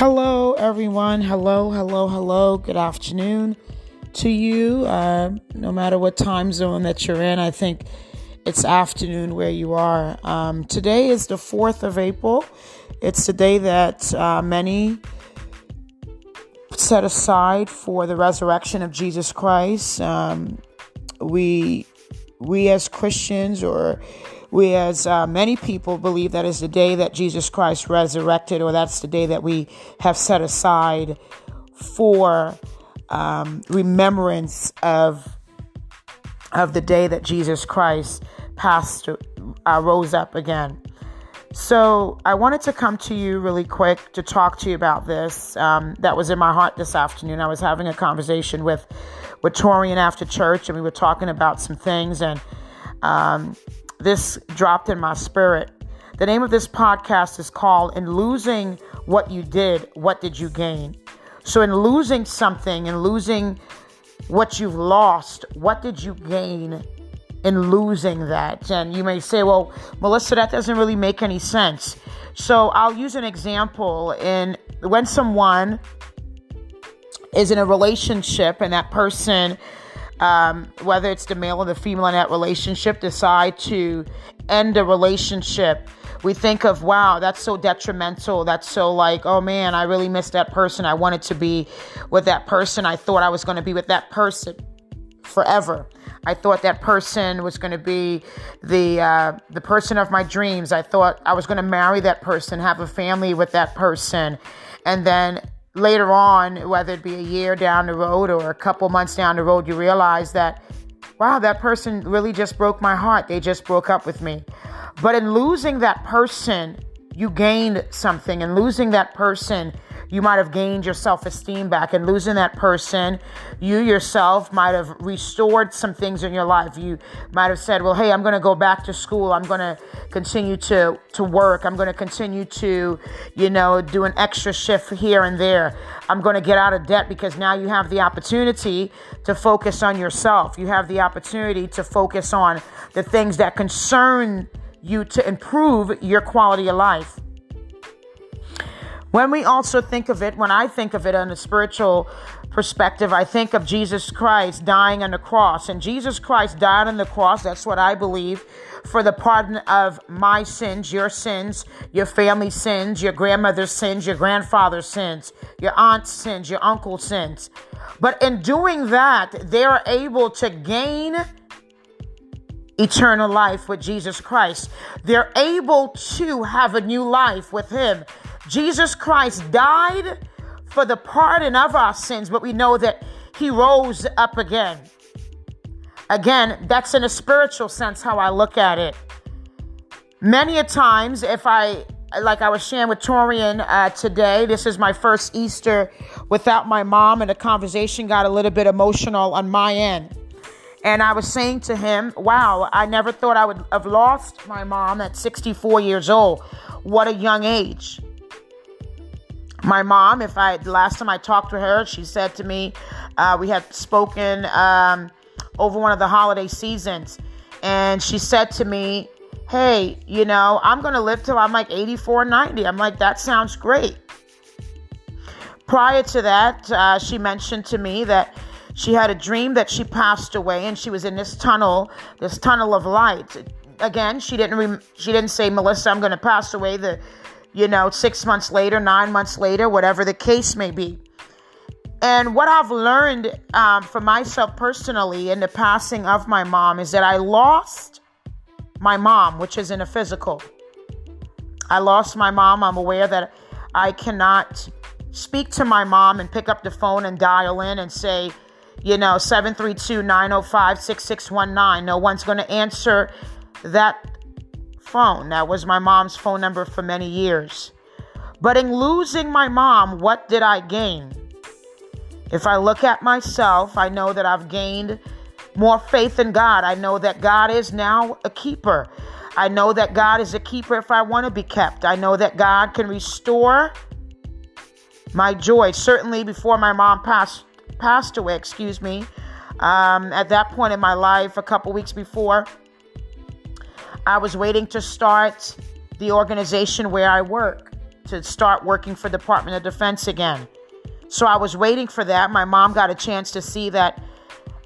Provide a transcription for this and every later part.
Hello, everyone. Hello, hello, hello. Good afternoon to you. Uh, no matter what time zone that you're in, I think it's afternoon where you are. Um, today is the 4th of April. It's the day that uh, many set aside for the resurrection of Jesus Christ. Um, we, we as Christians, or we, as uh, many people, believe that is the day that Jesus Christ resurrected, or that's the day that we have set aside for um, remembrance of of the day that Jesus Christ passed, uh, rose up again. So I wanted to come to you really quick to talk to you about this. Um, that was in my heart this afternoon. I was having a conversation with with Torian after church, and we were talking about some things, and um, this dropped in my spirit. The name of this podcast is called In Losing What You Did, What Did You Gain? So, in losing something and losing what you've lost, what did you gain in losing that? And you may say, well, Melissa, that doesn't really make any sense. So, I'll use an example in when someone is in a relationship and that person um, whether it's the male or the female in that relationship, decide to end a relationship, we think of, wow, that's so detrimental. That's so like, oh man, I really miss that person. I wanted to be with that person. I thought I was going to be with that person forever. I thought that person was going to be the uh, the person of my dreams. I thought I was going to marry that person, have a family with that person, and then later on, whether it be a year down the road or a couple months down the road, you realize that, wow, that person really just broke my heart. They just broke up with me. But in losing that person, you gained something. And losing that person, you might have gained your self esteem back. And losing that person, you yourself might have restored some things in your life. You might have said, Well, hey, I'm going to go back to school. I'm going to continue to, to work. I'm going to continue to, you know, do an extra shift here and there. I'm going to get out of debt because now you have the opportunity to focus on yourself. You have the opportunity to focus on the things that concern you to improve your quality of life. When we also think of it, when I think of it on a spiritual perspective, I think of Jesus Christ dying on the cross. And Jesus Christ died on the cross, that's what I believe, for the pardon of my sins, your sins, your family sins, your grandmother's sins, your grandfather's sins, your aunt's sins, your uncle's sins. But in doing that, they are able to gain eternal life with Jesus Christ. They're able to have a new life with Him. Jesus Christ died for the pardon of our sins, but we know that he rose up again. Again, that's in a spiritual sense how I look at it. Many a times, if I, like I was sharing with Torian uh, today, this is my first Easter without my mom, and the conversation got a little bit emotional on my end. And I was saying to him, wow, I never thought I would have lost my mom at 64 years old. What a young age my mom, if I the last time I talked to her, she said to me, uh, we had spoken um, over one of the holiday seasons, and she said to me, "Hey, you know, I'm gonna live till I'm like 84, 90." I'm like, "That sounds great." Prior to that, uh, she mentioned to me that she had a dream that she passed away, and she was in this tunnel, this tunnel of light. Again, she didn't re- she didn't say, "Melissa, I'm gonna pass away." The you know, six months later, nine months later, whatever the case may be. And what I've learned um, for myself personally in the passing of my mom is that I lost my mom, which is in a physical. I lost my mom. I'm aware that I cannot speak to my mom and pick up the phone and dial in and say, you know, 732 905 6619. No one's going to answer that phone. That was my mom's phone number for many years. But in losing my mom, what did I gain? If I look at myself, I know that I've gained more faith in God. I know that God is now a keeper. I know that God is a keeper if I want to be kept. I know that God can restore my joy. Certainly, before my mom passed passed away, excuse me, um, at that point in my life, a couple weeks before, I was waiting to start the organization where I work to start working for the Department of Defense again. So I was waiting for that. My mom got a chance to see that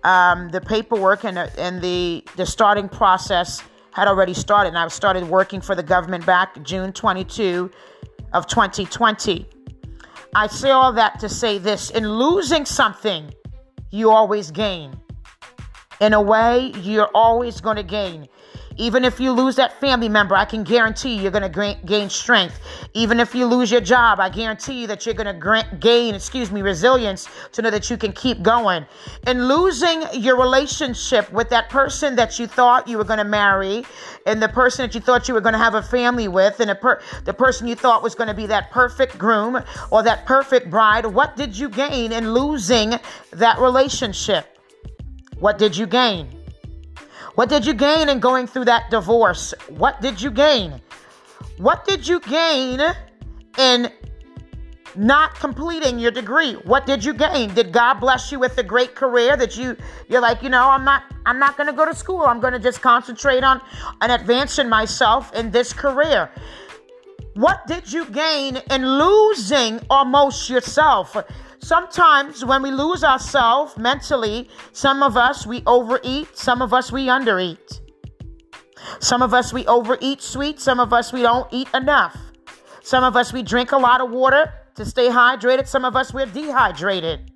um, the paperwork and, and the, the starting process had already started. And I started working for the government back June 22 of 2020. I say all that to say this in losing something, you always gain. In a way, you're always going to gain. Even if you lose that family member, I can guarantee you're going to gain strength. Even if you lose your job, I guarantee you that you're going to gain, excuse me, resilience to know that you can keep going. And losing your relationship with that person that you thought you were going to marry, and the person that you thought you were going to have a family with, and per- the person you thought was going to be that perfect groom or that perfect bride, what did you gain in losing that relationship? What did you gain? What did you gain in going through that divorce? What did you gain? What did you gain in not completing your degree? What did you gain? Did God bless you with a great career that you you're like, you know, I'm not I'm not going to go to school. I'm going to just concentrate on on advancing myself in this career. What did you gain in losing almost yourself? Sometimes when we lose ourselves mentally, some of us we overeat, some of us we undereat. Some of us we overeat sweet, some of us we don't eat enough. Some of us we drink a lot of water to stay hydrated, some of us we're dehydrated.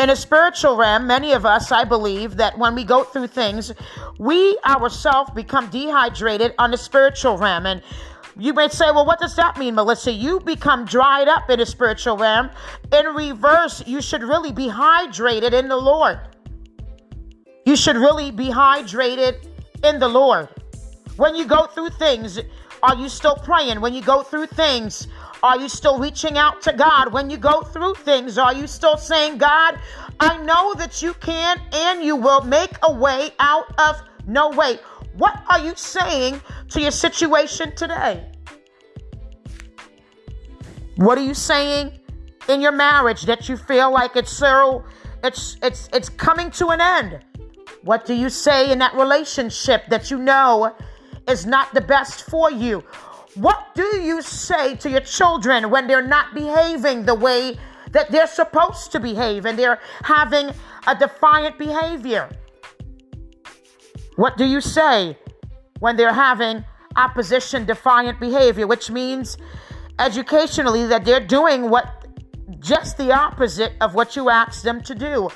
In a spiritual realm, many of us, I believe, that when we go through things, we ourselves become dehydrated on the spiritual realm. And you may say, well, what does that mean, Melissa? You become dried up in the spiritual realm. In reverse, you should really be hydrated in the Lord. You should really be hydrated in the Lord. When you go through things, are you still praying? When you go through things, are you still reaching out to God? When you go through things, are you still saying, God, I know that you can and you will make a way out of no way? What are you saying to your situation today? What are you saying in your marriage that you feel like it's so it's it's it's coming to an end? What do you say in that relationship that you know is not the best for you? What do you say to your children when they're not behaving the way that they're supposed to behave and they're having a defiant behavior? What do you say when they're having opposition defiant behavior, which means educationally that they're doing what just the opposite of what you asked them to do?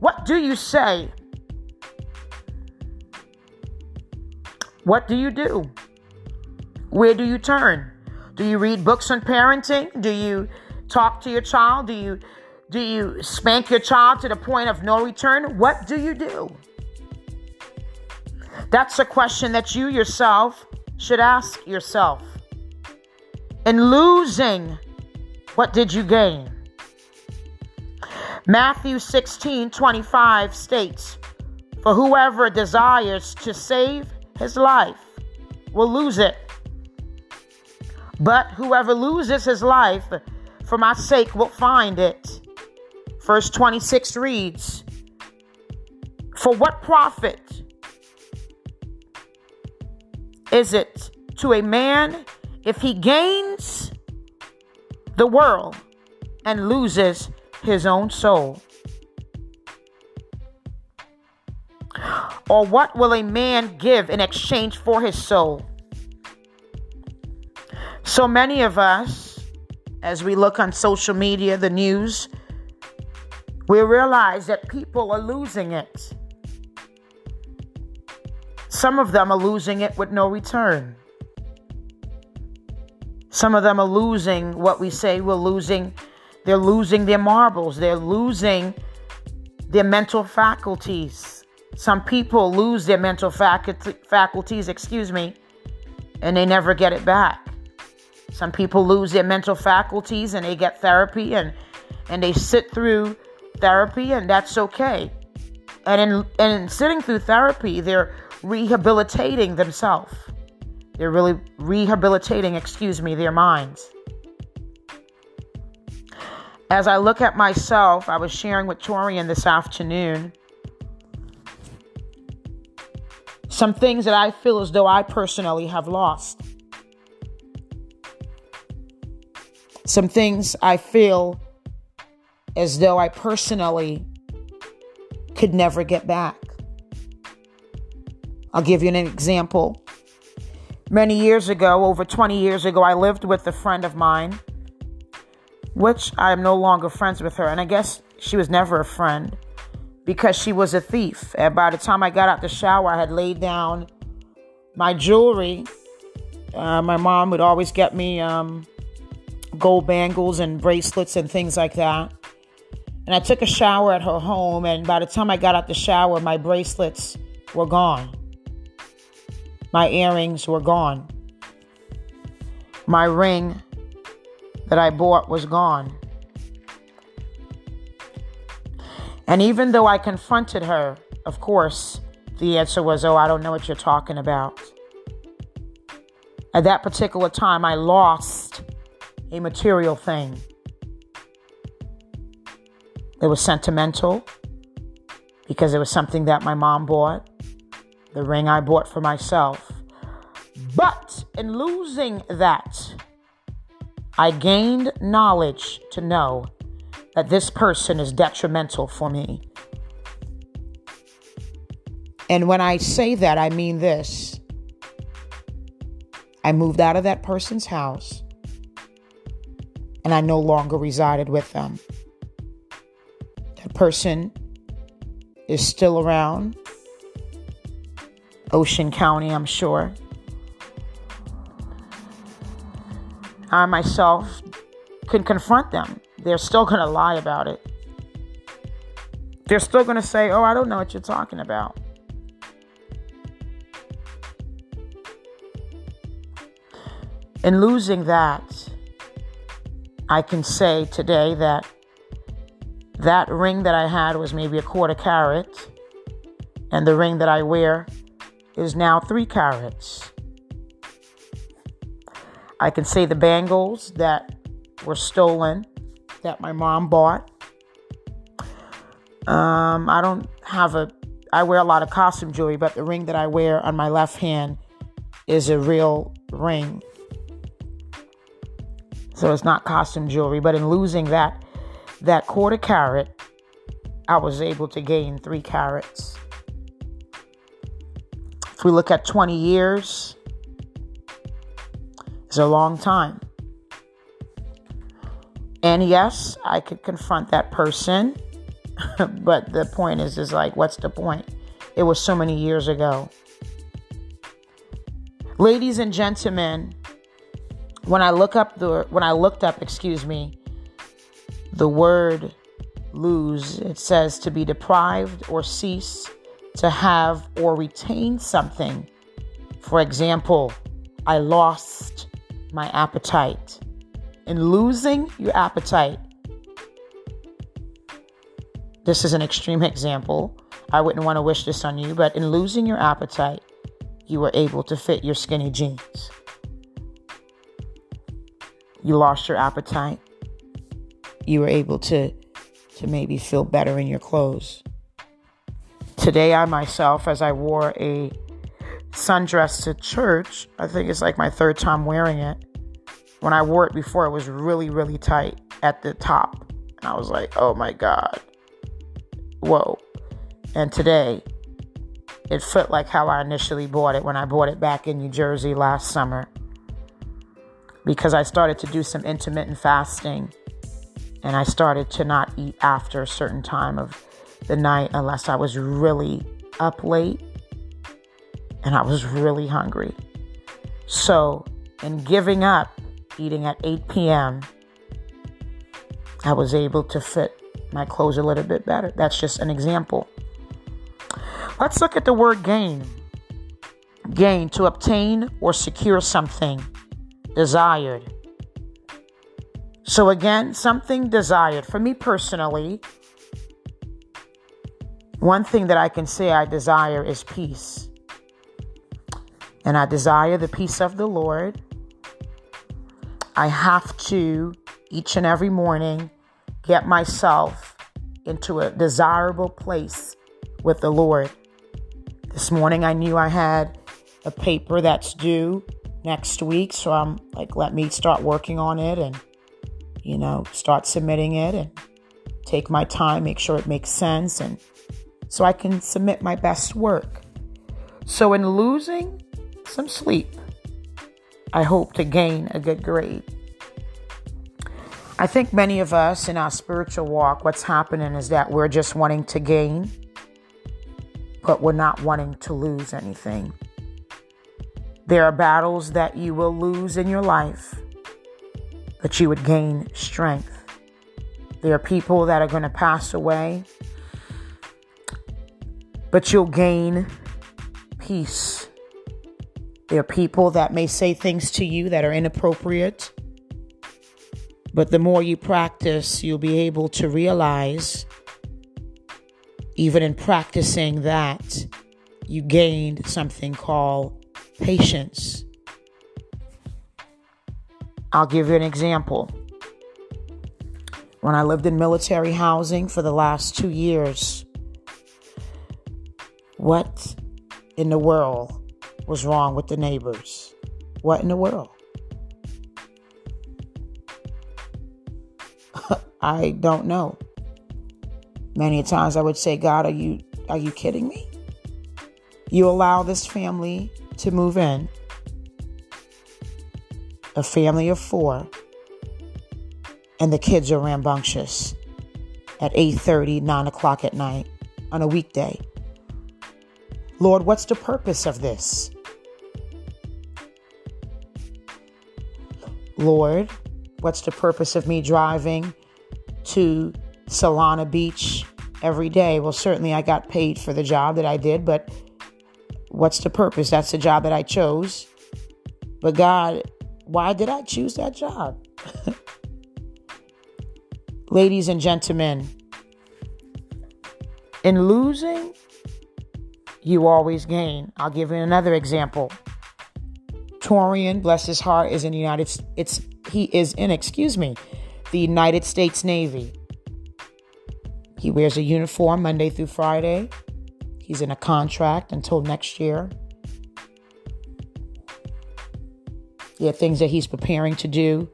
What do you say? What do you do? Where do you turn? Do you read books on parenting? Do you talk to your child? Do you do you spank your child to the point of no return? What do you do? That's a question that you yourself should ask yourself. In losing, what did you gain? Matthew 16 25 states, For whoever desires to save his life will lose it. But whoever loses his life for my sake will find it. Verse 26 reads, For what profit is it to a man if he gains the world and loses his own soul? Or what will a man give in exchange for his soul? So many of us, as we look on social media, the news, we realize that people are losing it. Some of them are losing it with no return. Some of them are losing what we say we're losing. They're losing their marbles. They're losing their mental faculties. Some people lose their mental faculty, faculties, excuse me, and they never get it back. Some people lose their mental faculties and they get therapy and and they sit through therapy and that's okay. And in and in sitting through therapy, they're rehabilitating themselves. They're really rehabilitating, excuse me, their minds. As I look at myself, I was sharing with Torian this afternoon some things that I feel as though I personally have lost. Some things I feel as though I personally could never get back. I'll give you an example. Many years ago, over 20 years ago, I lived with a friend of mine, which I am no longer friends with her. And I guess she was never a friend because she was a thief. And by the time I got out the shower, I had laid down my jewelry. Uh, my mom would always get me um, gold bangles and bracelets and things like that. And I took a shower at her home, and by the time I got out the shower, my bracelets were gone. My earrings were gone. My ring that I bought was gone. And even though I confronted her, of course, the answer was, Oh, I don't know what you're talking about. At that particular time, I lost a material thing. It was sentimental because it was something that my mom bought, the ring I bought for myself. But in losing that, I gained knowledge to know that this person is detrimental for me. And when I say that, I mean this I moved out of that person's house and I no longer resided with them That person is still around. Ocean County, I'm sure. I myself can confront them. They're still going to lie about it. They're still going to say, Oh, I don't know what you're talking about. In losing that, I can say today that that ring that I had was maybe a quarter carat, and the ring that I wear is now three carats. I can say the bangles that were stolen that my mom bought. Um, I don't have a, I wear a lot of costume jewelry, but the ring that I wear on my left hand is a real ring. So it's not costume jewelry, but in losing that that quarter carat, I was able to gain three carats. We look at 20 years, it's a long time. And yes, I could confront that person, but the point is, is like, what's the point? It was so many years ago. Ladies and gentlemen, when I look up the when I looked up, excuse me, the word lose, it says to be deprived or cease to have or retain something. For example, I lost my appetite. In losing your appetite, this is an extreme example. I wouldn't want to wish this on you, but in losing your appetite, you were able to fit your skinny jeans. You lost your appetite you were able to to maybe feel better in your clothes. Today I myself as I wore a sundress to church, I think it's like my third time wearing it. When I wore it before it was really really tight at the top. And I was like, "Oh my god." Whoa. And today it fit like how I initially bought it when I bought it back in New Jersey last summer. Because I started to do some intermittent fasting and I started to not eat after a certain time of the night unless I was really up late and I was really hungry. So, in giving up eating at 8 p.m., I was able to fit my clothes a little bit better. That's just an example. Let's look at the word gain. Gain, to obtain or secure something desired so, again, something desired. For me personally, one thing that I can say I desire is peace. And I desire the peace of the Lord. I have to, each and every morning, get myself into a desirable place with the Lord. This morning, I knew I had a paper that's due next week. So I'm like, let me start working on it and you know, start submitting it and take my time, make sure it makes sense, and so I can submit my best work. So, in losing some sleep, I hope to gain a good grade. I think many of us in our spiritual walk, what's happening is that we're just wanting to gain, but we're not wanting to lose anything. There are battles that you will lose in your life, but you would gain strength. There are people that are going to pass away, but you'll gain peace. There are people that may say things to you that are inappropriate, but the more you practice, you'll be able to realize, even in practicing that, you gained something called patience. I'll give you an example. When I lived in military housing for the last two years, what in the world was wrong with the neighbors? What in the world? I don't know. Many times I would say, God, are you are you kidding me? You allow this family to move in, a family of four, and the kids are rambunctious at 8.30, 9 o'clock at night on a weekday. Lord, what's the purpose of this? Lord, what's the purpose of me driving to Solana Beach every day? Well, certainly I got paid for the job that I did, but what's the purpose? That's the job that I chose. But God, why did I choose that job? Ladies and gentlemen, in losing, you always gain. I'll give you another example. Torian, bless his heart, is in the United It's he is in, excuse me, the United States Navy. He wears a uniform Monday through Friday. He's in a contract until next year. There are things that he's preparing to do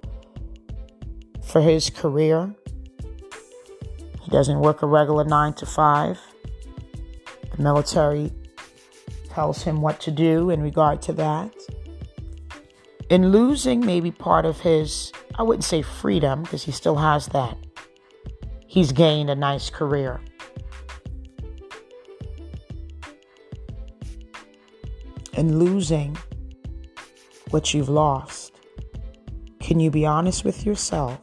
for his career. He doesn't work a regular nine to five. The military tells him what to do in regard to that. In losing maybe part of his, I wouldn't say freedom, because he still has that, he's gained a nice career. In losing what you've lost, can you be honest with yourself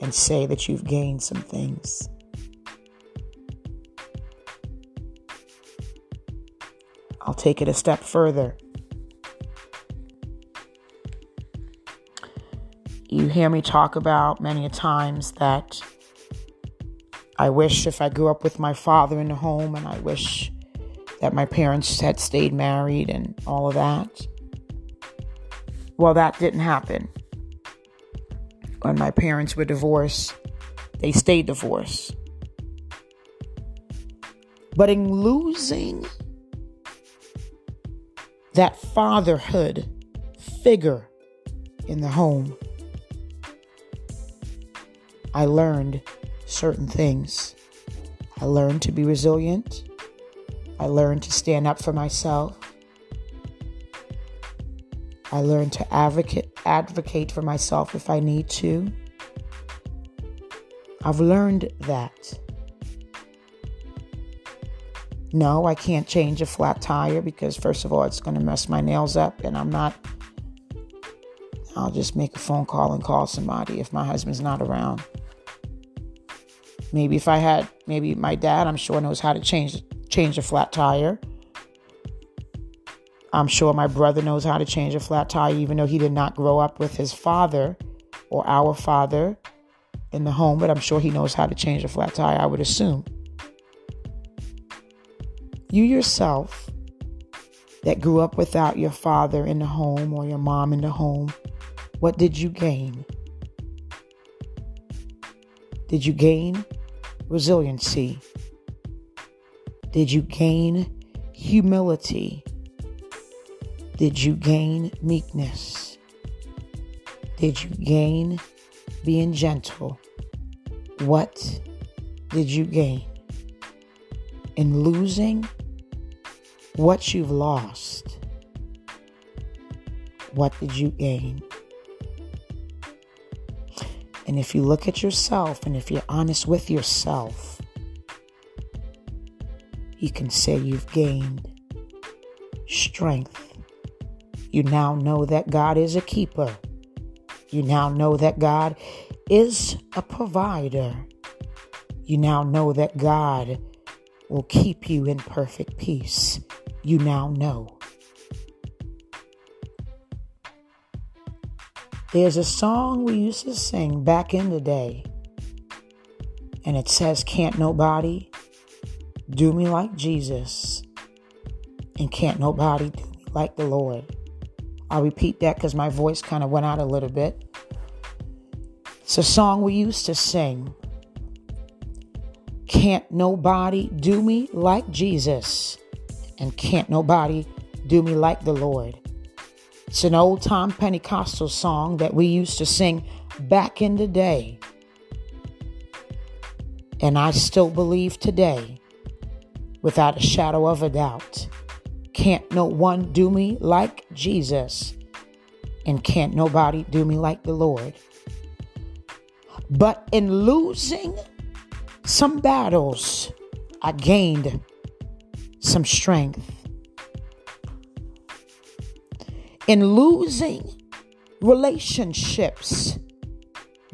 and say that you've gained some things? I'll take it a step further. You hear me talk about many a times that I wish if I grew up with my father in the home and I wish that my parents had stayed married and all of that. Well, that didn't happen. When my parents were divorced, they stayed divorced. But in losing that fatherhood figure in the home, I learned certain things. I learned to be resilient. I learned to stand up for myself. I learned to advocate advocate for myself if I need to. I've learned that. No, I can't change a flat tire because first of all it's going to mess my nails up and I'm not I'll just make a phone call and call somebody if my husband's not around. Maybe if I had maybe my dad, I'm sure knows how to change change a flat tire. I'm sure my brother knows how to change a flat tire, even though he did not grow up with his father or our father in the home, but I'm sure he knows how to change a flat tire, I would assume. You yourself, that grew up without your father in the home or your mom in the home, what did you gain? Did you gain resiliency? Did you gain humility? Did you gain meekness? Did you gain being gentle, what did you gain? In losing what you've lost, what did you gain? And if you look at yourself and if you're honest with yourself, you can say you've gained strength. You now know that God is a keeper. You now know that God is a provider. You now know that God will keep you in perfect peace. You now know. There's a song we used to sing back in the day, and it says, Can't nobody do me like Jesus, and can't nobody do me like the Lord. I'll repeat that because my voice kind of went out a little bit. It's a song we used to sing. Can't nobody do me like Jesus, and can't nobody do me like the Lord. It's an old time Pentecostal song that we used to sing back in the day. And I still believe today, without a shadow of a doubt, can't no one do me like Jesus, and can't nobody do me like the Lord. But in losing some battles, I gained some strength. in losing relationships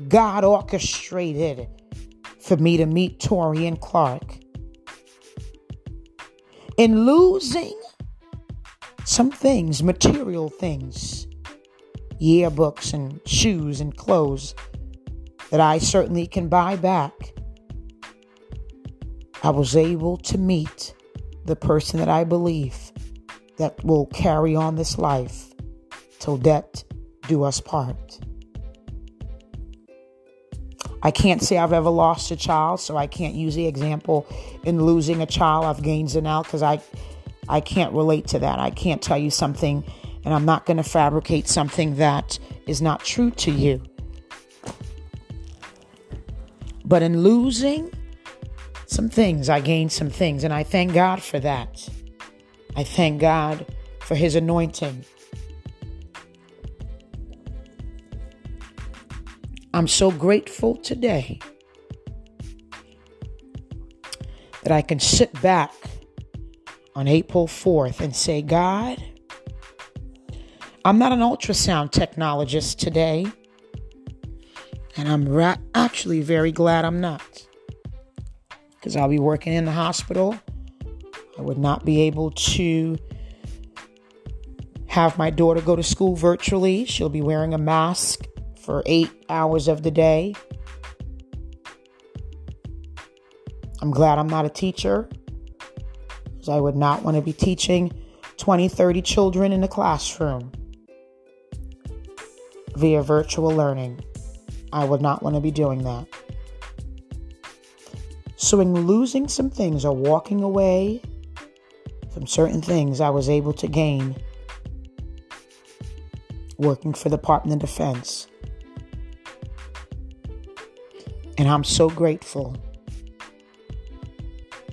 God orchestrated for me to meet Torian Clarke. In losing some things, material things, yearbooks and shoes and clothes that I certainly can buy back, I was able to meet the person that I believe that will carry on this life till death do us part. I can't say I've ever lost a child, so I can't use the example in losing a child I've gained an out because I I can't relate to that. I can't tell you something and I'm not going to fabricate something that is not true to you. But in losing some things, I gained some things, and I thank God for that. I thank God for His anointing. I'm so grateful today that I can sit back on April 4th and say, God, I'm not an ultrasound technologist today, and I'm ra- actually very glad I'm not. Because I'll be working in the hospital. I would not be able to have my daughter go to school virtually. She'll be wearing a mask for eight hours of the day. I'm glad I'm not a teacher, because I would not want to be teaching 20, 30 children in the classroom via virtual learning. I would not want to be doing that. So, in losing some things or walking away from certain things, I was able to gain working for the Department of Defense. And I'm so grateful.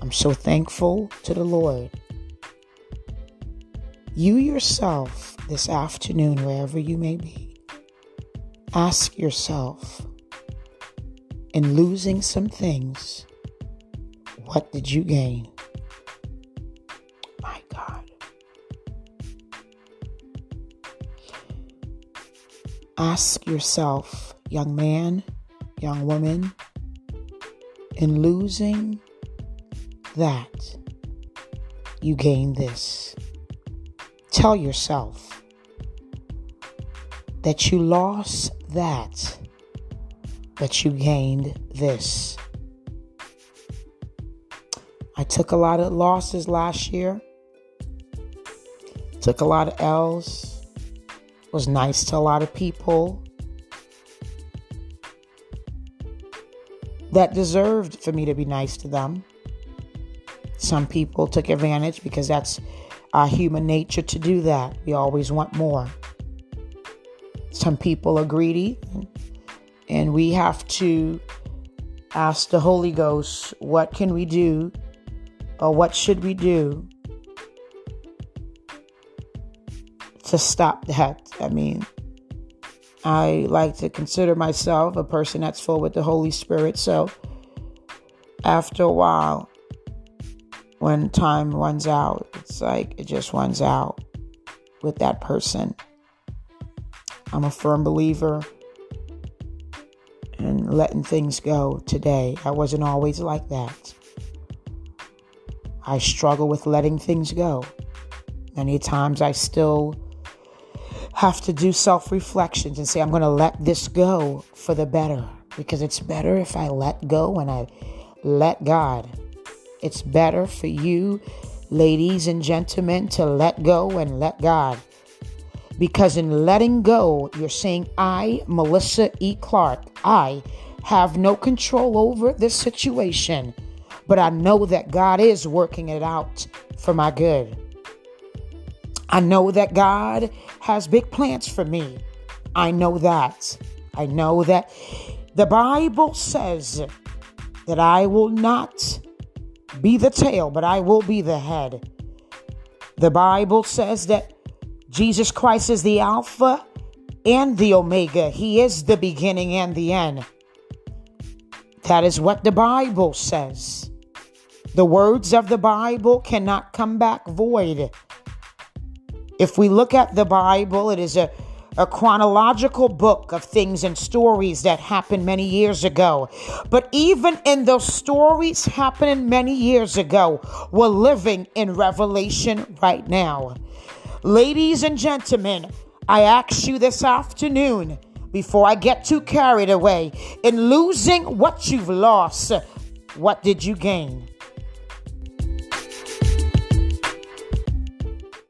I'm so thankful to the Lord. You yourself, this afternoon, wherever you may be, ask yourself in losing some things, what did you gain? My God. Ask yourself, young man, young woman, in losing that, you gain this. Tell yourself that you lost that, but you gained this. Took a lot of losses last year, took a lot of L's, was nice to a lot of people that deserved for me to be nice to them. Some people took advantage because that's our human nature to do that. We always want more. Some people are greedy. And we have to ask the Holy Ghost, what can we do what should we do to stop that? I mean, I like to consider myself a person that's full with the Holy Spirit. So after a while, when time runs out, it's like it just runs out with that person. I'm a firm believer in letting things go today. I wasn't always like that. I struggle with letting things go. Many times I still have to do self reflections and say, I'm going to let this go for the better because it's better if I let go and I let God. It's better for you, ladies and gentlemen, to let go and let God. Because in letting go, you're saying, I, Melissa E. Clarke, I have no control over this situation, but I know that God is working it out for my good. I know that God has big plans for me. I know that. I know that the Bible says that I will not be the tail, but I will be the head. The Bible says that Jesus Christ is the Alpha and the Omega. He is the beginning and the end. That is what the Bible says. The words of the Bible cannot come back void. If we look at the Bible, it is a, a chronological book of things and stories that happened many years ago. But even in those stories happening many years ago, we're living in Revelation right now. Ladies and gentlemen, I ask you this afternoon, before I get too carried away, in losing what you've lost, what did you gain?